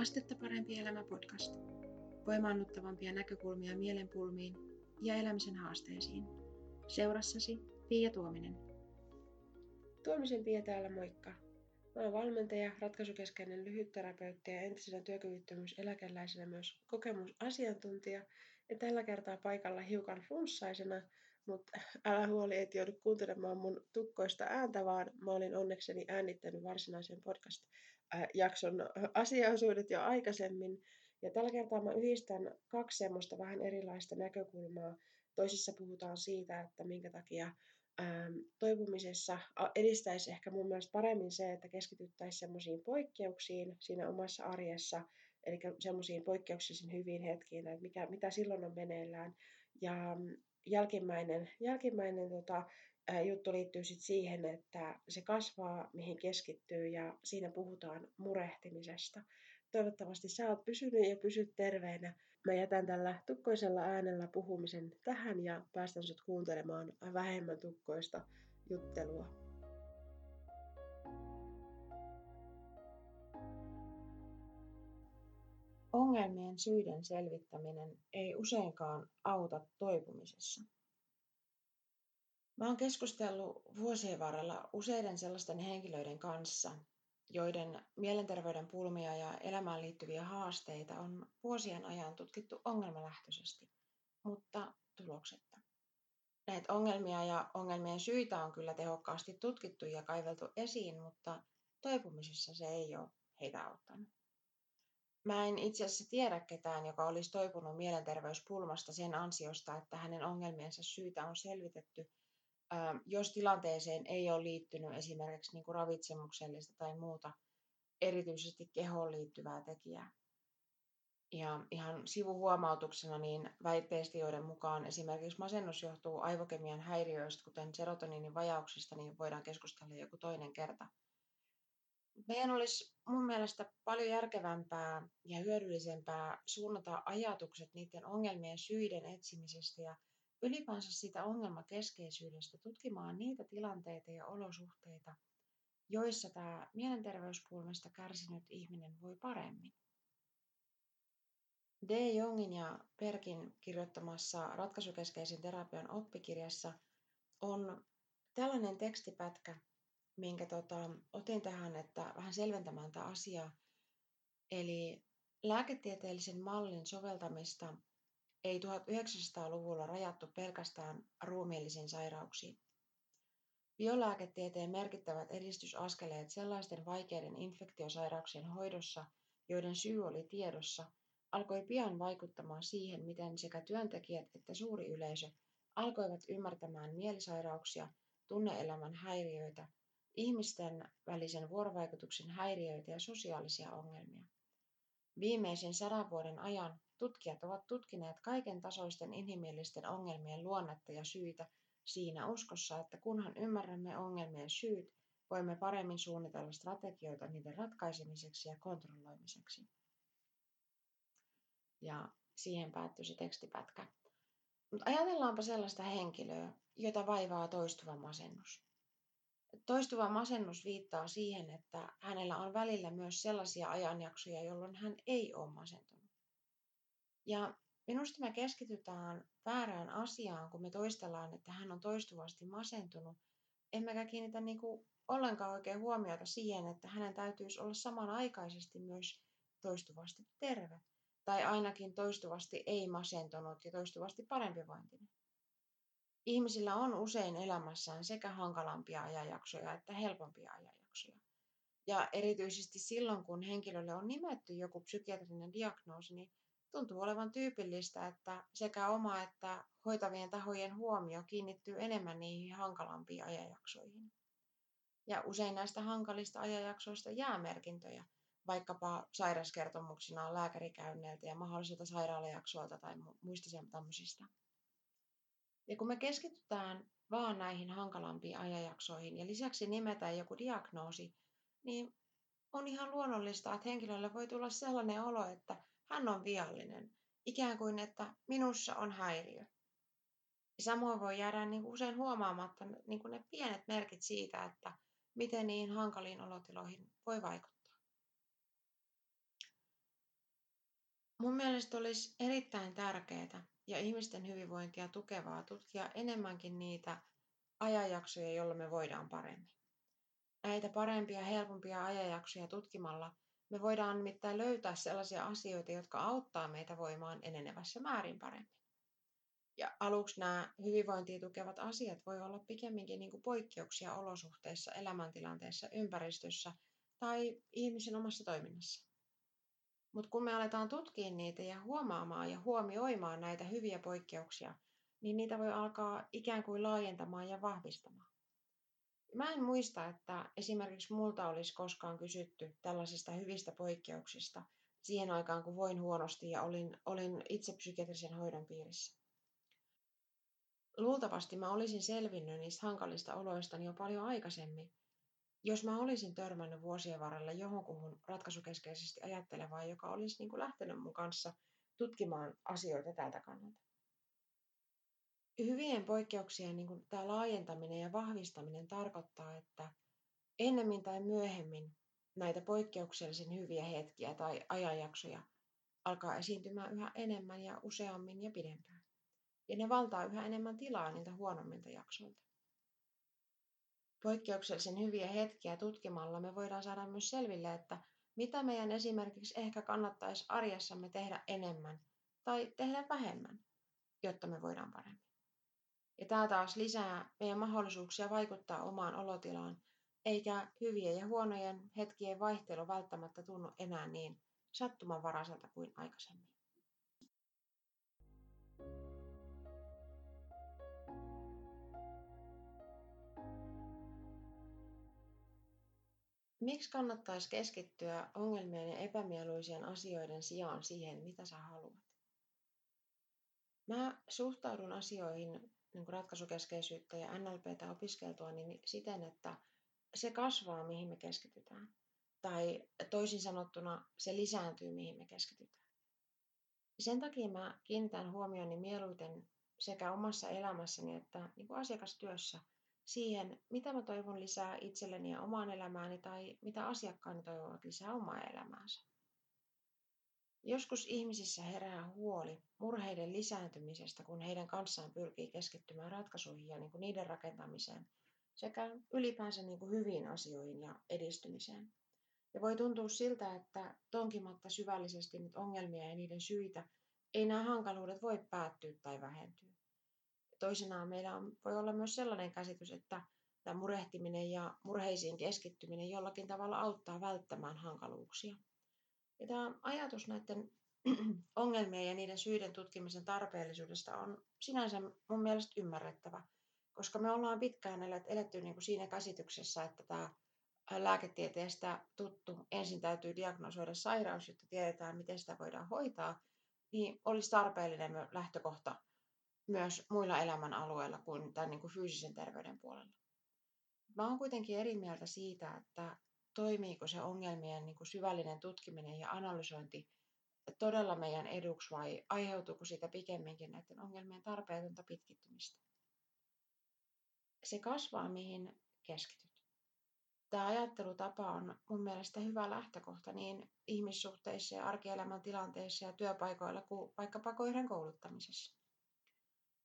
Astetta parempi elämä podcast. Voimaannuttavampia näkökulmia mielenpulmiin ja elämisen haasteisiin. Seurassasi Pia Tuominen. Tuomisen Pia täällä moikka. Mä oon valmentaja, ratkaisukeskeinen lyhytterapeutti ja entisenä työkyvyttömyyseläkeläisenä myös kokemusasiantuntija. Ja tällä kertaa paikalla hiukan flunssaisena, mutta älä huoli, et joudu kuuntelemaan mun tukkoista ääntä, vaan mä olin onnekseni äänittänyt varsinaisen podcast-jakson asiaosuudet jo aikaisemmin. Ja tällä kertaa mä yhdistän kaksi semmoista vähän erilaista näkökulmaa. Toisessa puhutaan siitä, että minkä takia toipumisessa edistäisi ehkä mun mielestä paremmin se, että keskityttäisiin semmoisiin poikkeuksiin siinä omassa arjessa, eli semmoisiin poikkeuksellisiin hyviin hetkiin, että mikä, mitä silloin on meneillään. Ja jälkimmäinen, jälkimmäinen tota, juttu liittyy sit siihen, että se kasvaa, mihin keskittyy ja siinä puhutaan murehtimisesta. Toivottavasti sä oot pysynyt ja pysyt terveenä. Mä jätän tällä tukkoisella äänellä puhumisen tähän ja päästän sut kuuntelemaan vähemmän tukkoista juttelua. Ongelmien syiden selvittäminen ei useinkaan auta toipumisessa. Mä oon keskustellut vuosien varrella useiden sellaisten henkilöiden kanssa, joiden mielenterveyden pulmia ja elämään liittyviä haasteita on vuosien ajan tutkittu ongelmalähtöisesti, mutta tuloksetta. Näitä ongelmia ja ongelmien syitä on kyllä tehokkaasti tutkittu ja kaiveltu esiin, mutta toipumisessa se ei ole heitä auttanut. Mä en itse asiassa tiedä ketään, joka olisi toipunut mielenterveyspulmasta sen ansiosta, että hänen ongelmiensa syytä on selvitetty, jos tilanteeseen ei ole liittynyt esimerkiksi niin kuin ravitsemuksellista tai muuta erityisesti kehoon liittyvää tekijää. Ja ihan sivuhuomautuksena niin väitteistä, joiden mukaan esimerkiksi masennus johtuu aivokemian häiriöistä, kuten serotoniinin vajauksista, niin voidaan keskustella joku toinen kerta – meidän olisi mun mielestä paljon järkevämpää ja hyödyllisempää suunnata ajatukset niiden ongelmien syiden etsimisestä ja ylipäänsä sitä ongelmakeskeisyydestä tutkimaan niitä tilanteita ja olosuhteita, joissa tämä mielenterveyspulmista kärsinyt ihminen voi paremmin. D. Jongin ja Perkin kirjoittamassa ratkaisukeskeisen terapian oppikirjassa on tällainen tekstipätkä, minkä tota, otin tähän, että vähän selventämään tätä asiaa. Eli lääketieteellisen mallin soveltamista ei 1900-luvulla rajattu pelkästään ruumiillisiin sairauksiin. Biolääketieteen merkittävät edistysaskeleet sellaisten vaikeiden infektiosairauksien hoidossa, joiden syy oli tiedossa, alkoi pian vaikuttamaan siihen, miten sekä työntekijät että suuri yleisö alkoivat ymmärtämään mielisairauksia, tunneelämän häiriöitä ihmisten välisen vuorovaikutuksen häiriöitä ja sosiaalisia ongelmia. Viimeisen sadan vuoden ajan tutkijat ovat tutkineet kaiken tasoisten inhimillisten ongelmien luonnetta ja syitä siinä uskossa, että kunhan ymmärrämme ongelmien syyt, voimme paremmin suunnitella strategioita niiden ratkaisemiseksi ja kontrolloimiseksi. Ja siihen päättyy se tekstipätkä. Mutta ajatellaanpa sellaista henkilöä, jota vaivaa toistuva masennus. Toistuva masennus viittaa siihen, että hänellä on välillä myös sellaisia ajanjaksoja, jolloin hän ei ole masentunut. Ja minusta me keskitytään väärään asiaan, kun me toistellaan, että hän on toistuvasti masentunut, emmekä kiinnitä niin kuin ollenkaan oikein huomiota siihen, että hänen täytyisi olla samanaikaisesti myös toistuvasti terve, tai ainakin toistuvasti ei masentunut ja toistuvasti parempi vointinen. Ihmisillä on usein elämässään sekä hankalampia ajanjaksoja että helpompia ajanjaksoja. Ja erityisesti silloin, kun henkilölle on nimetty joku psykiatrinen diagnoosi, niin tuntuu olevan tyypillistä, että sekä oma että hoitavien tahojen huomio kiinnittyy enemmän niihin hankalampiin ajanjaksoihin. Ja usein näistä hankalista ajanjaksoista jää merkintöjä, vaikkapa sairauskertomuksina lääkärikäynneiltä ja mahdollisilta sairaalajaksoilta tai muista tämmöisistä. Ja kun me keskitytään vaan näihin hankalampiin ajanjaksoihin ja lisäksi nimetään joku diagnoosi, niin on ihan luonnollista, että henkilölle voi tulla sellainen olo, että hän on viallinen, ikään kuin että minussa on häiriö. Ja samoin voi jäädä niin kuin usein huomaamatta niin kuin ne pienet merkit siitä, että miten niihin hankaliin olotiloihin voi vaikuttaa. Mun mielestä olisi erittäin tärkeää ja ihmisten hyvinvointia tukevaa tutkia enemmänkin niitä ajanjaksoja, joilla me voidaan paremmin. Näitä parempia, helpompia ajanjaksoja tutkimalla me voidaan nimittäin löytää sellaisia asioita, jotka auttaa meitä voimaan enenevässä määrin paremmin. Ja aluksi nämä hyvinvointia tukevat asiat voi olla pikemminkin niin kuin poikkeuksia olosuhteissa, elämäntilanteessa, ympäristössä tai ihmisen omassa toiminnassa. Mutta kun me aletaan tutkia niitä ja huomaamaan ja huomioimaan näitä hyviä poikkeuksia, niin niitä voi alkaa ikään kuin laajentamaan ja vahvistamaan. Mä en muista, että esimerkiksi multa olisi koskaan kysytty tällaisista hyvistä poikkeuksista siihen aikaan, kun voin huonosti ja olin, olin itse psykiatrisen hoidon piirissä. Luultavasti mä olisin selvinnyt niistä hankalista oloista jo paljon aikaisemmin, jos mä olisin törmännyt vuosien varrella johonkuhun ratkaisukeskeisesti ajattelevaan, joka olisi niin kuin lähtenyt mun kanssa tutkimaan asioita tältä kannalta. Hyvien poikkeuksien niin kuin tämä laajentaminen ja vahvistaminen tarkoittaa, että ennemmin tai myöhemmin näitä poikkeuksellisen hyviä hetkiä tai ajanjaksoja alkaa esiintymään yhä enemmän ja useammin ja pidempään. Ja ne valtaa yhä enemmän tilaa niiltä huonommilta jaksoilta. Poikkeuksellisen hyviä hetkiä tutkimalla me voidaan saada myös selville, että mitä meidän esimerkiksi ehkä kannattaisi arjessamme tehdä enemmän tai tehdä vähemmän, jotta me voidaan paremmin. Ja tämä taas lisää meidän mahdollisuuksia vaikuttaa omaan olotilaan, eikä hyvien ja huonojen hetkien vaihtelu välttämättä tunnu enää niin sattumanvaraiselta kuin aikaisemmin. Miksi kannattaisi keskittyä ongelmien ja epämieluisien asioiden sijaan siihen, mitä sä haluat? Mä suhtaudun asioihin niin kuin ratkaisukeskeisyyttä ja NLPtä opiskeltua niin siten, että se kasvaa, mihin me keskitytään. Tai toisin sanottuna, se lisääntyy, mihin me keskitytään. Sen takia mä kiinnitän huomioni mieluiten sekä omassa elämässäni että niin kuin asiakastyössä siihen, mitä mä toivon lisää itselleni ja omaan elämääni tai mitä asiakkaani toivovat lisää omaa elämäänsä. Joskus ihmisissä herää huoli murheiden lisääntymisestä, kun heidän kanssaan pyrkii keskittymään ratkaisuihin ja niin kuin niiden rakentamiseen sekä ylipäänsä niin kuin hyviin asioihin ja edistymiseen. Ja voi tuntua siltä, että tonkimatta syvällisesti nyt ongelmia ja niiden syitä, ei nämä hankaluudet voi päättyä tai vähentyä toisenaan meillä on, voi olla myös sellainen käsitys, että tämä murehtiminen ja murheisiin keskittyminen jollakin tavalla auttaa välttämään hankaluuksia. Ja tämä ajatus näiden ongelmien ja niiden syiden tutkimisen tarpeellisuudesta on sinänsä mun mielestä ymmärrettävä, koska me ollaan pitkään eletty niin kuin siinä käsityksessä, että tämä lääketieteestä tuttu ensin täytyy diagnosoida sairaus, jotta tiedetään, miten sitä voidaan hoitaa, niin olisi tarpeellinen lähtökohta myös muilla elämänalueilla kuin tämän niin kuin fyysisen terveyden puolella. Mä oon kuitenkin eri mieltä siitä, että toimiiko se ongelmien niin kuin syvällinen tutkiminen ja analysointi todella meidän eduksi vai aiheutuuko siitä pikemminkin näiden ongelmien tarpeetonta pitkittymistä. Se kasvaa, mihin keskityt. Tämä ajattelutapa on mun mielestä hyvä lähtökohta niin ihmissuhteissa ja arkielämän tilanteissa ja työpaikoilla kuin vaikkapa koiran kouluttamisessa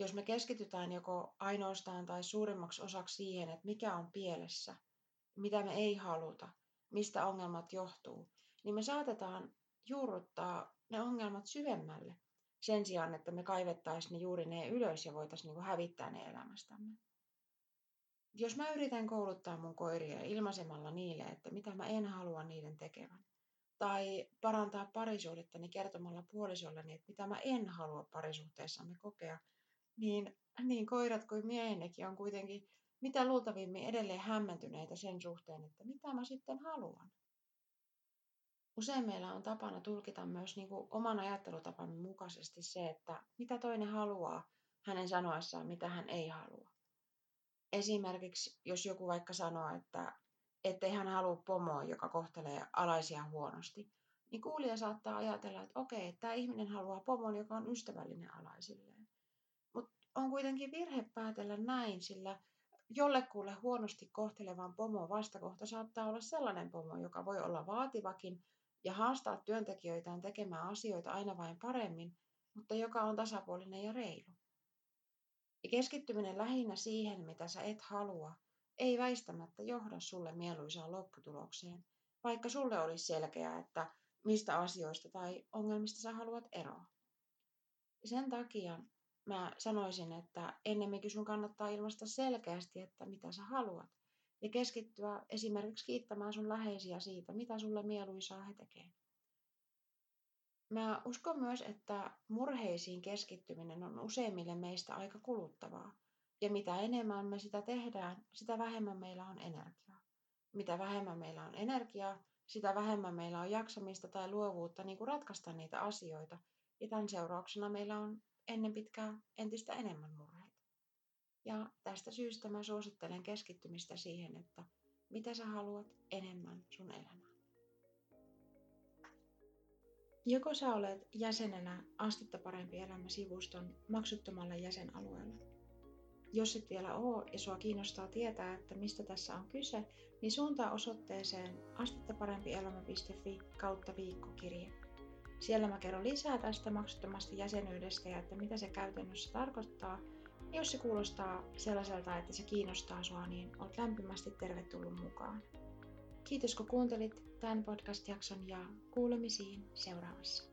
jos me keskitytään joko ainoastaan tai suurimmaksi osaksi siihen, että mikä on pielessä, mitä me ei haluta, mistä ongelmat johtuu, niin me saatetaan juurruttaa ne ongelmat syvemmälle sen sijaan, että me kaivettaisiin ne juuri ne ylös ja voitaisiin niin hävittää ne elämästämme. Jos mä yritän kouluttaa mun koiria ilmaisemalla niille, että mitä mä en halua niiden tekevän, tai parantaa parisuudettani kertomalla puolisolleni, että mitä mä en halua parisuhteessamme kokea, niin, niin koirat kuin miehennekin on kuitenkin mitä luultavimmin edelleen hämmentyneitä sen suhteen, että mitä mä sitten haluan. Usein meillä on tapana tulkita myös niin kuin oman ajattelutapamme mukaisesti se, että mitä toinen haluaa hänen sanoessaan, mitä hän ei halua. Esimerkiksi jos joku vaikka sanoo, että ettei hän halua pomoa, joka kohtelee alaisia huonosti, niin kuulija saattaa ajatella, että okei, tämä ihminen haluaa pomon, joka on ystävällinen alaisilleen on kuitenkin virhe päätellä näin, sillä jollekulle huonosti kohtelevan pomon vastakohta saattaa olla sellainen pomo, joka voi olla vaativakin ja haastaa työntekijöitään tekemään asioita aina vain paremmin, mutta joka on tasapuolinen ja reilu. Ja keskittyminen lähinnä siihen, mitä sä et halua, ei väistämättä johda sulle mieluisaan lopputulokseen, vaikka sulle olisi selkeää, että mistä asioista tai ongelmista sä haluat eroa. Sen takia mä sanoisin, että ennemminkin sun kannattaa ilmaista selkeästi, että mitä sä haluat, ja keskittyä esimerkiksi kiittämään sun läheisiä siitä, mitä sulle mieluisaa he tekee. Mä uskon myös, että murheisiin keskittyminen on useimmille meistä aika kuluttavaa. Ja mitä enemmän me sitä tehdään, sitä vähemmän meillä on energiaa. Mitä vähemmän meillä on energiaa, sitä vähemmän meillä on jaksamista tai luovuutta niin kuin ratkaista niitä asioita. Ja tämän seurauksena meillä on ennen pitkää entistä enemmän murheita. Ja tästä syystä mä suosittelen keskittymistä siihen, että mitä sä haluat enemmän sun elämään. Joko sä olet jäsenenä Astetta parempi elämä sivuston maksuttomalla jäsenalueella. Jos et vielä oo ja sua kiinnostaa tietää, että mistä tässä on kyse, niin suuntaa osoitteeseen astettaparempielämä.fi kautta viikkokirje. Siellä mä kerron lisää tästä maksuttomasta jäsenyydestä ja että mitä se käytännössä tarkoittaa. Ja jos se kuulostaa sellaiselta, että se kiinnostaa sua, niin olet lämpimästi tervetullut mukaan. Kiitos kun kuuntelit tämän podcast-jakson ja kuulemisiin seuraavassa.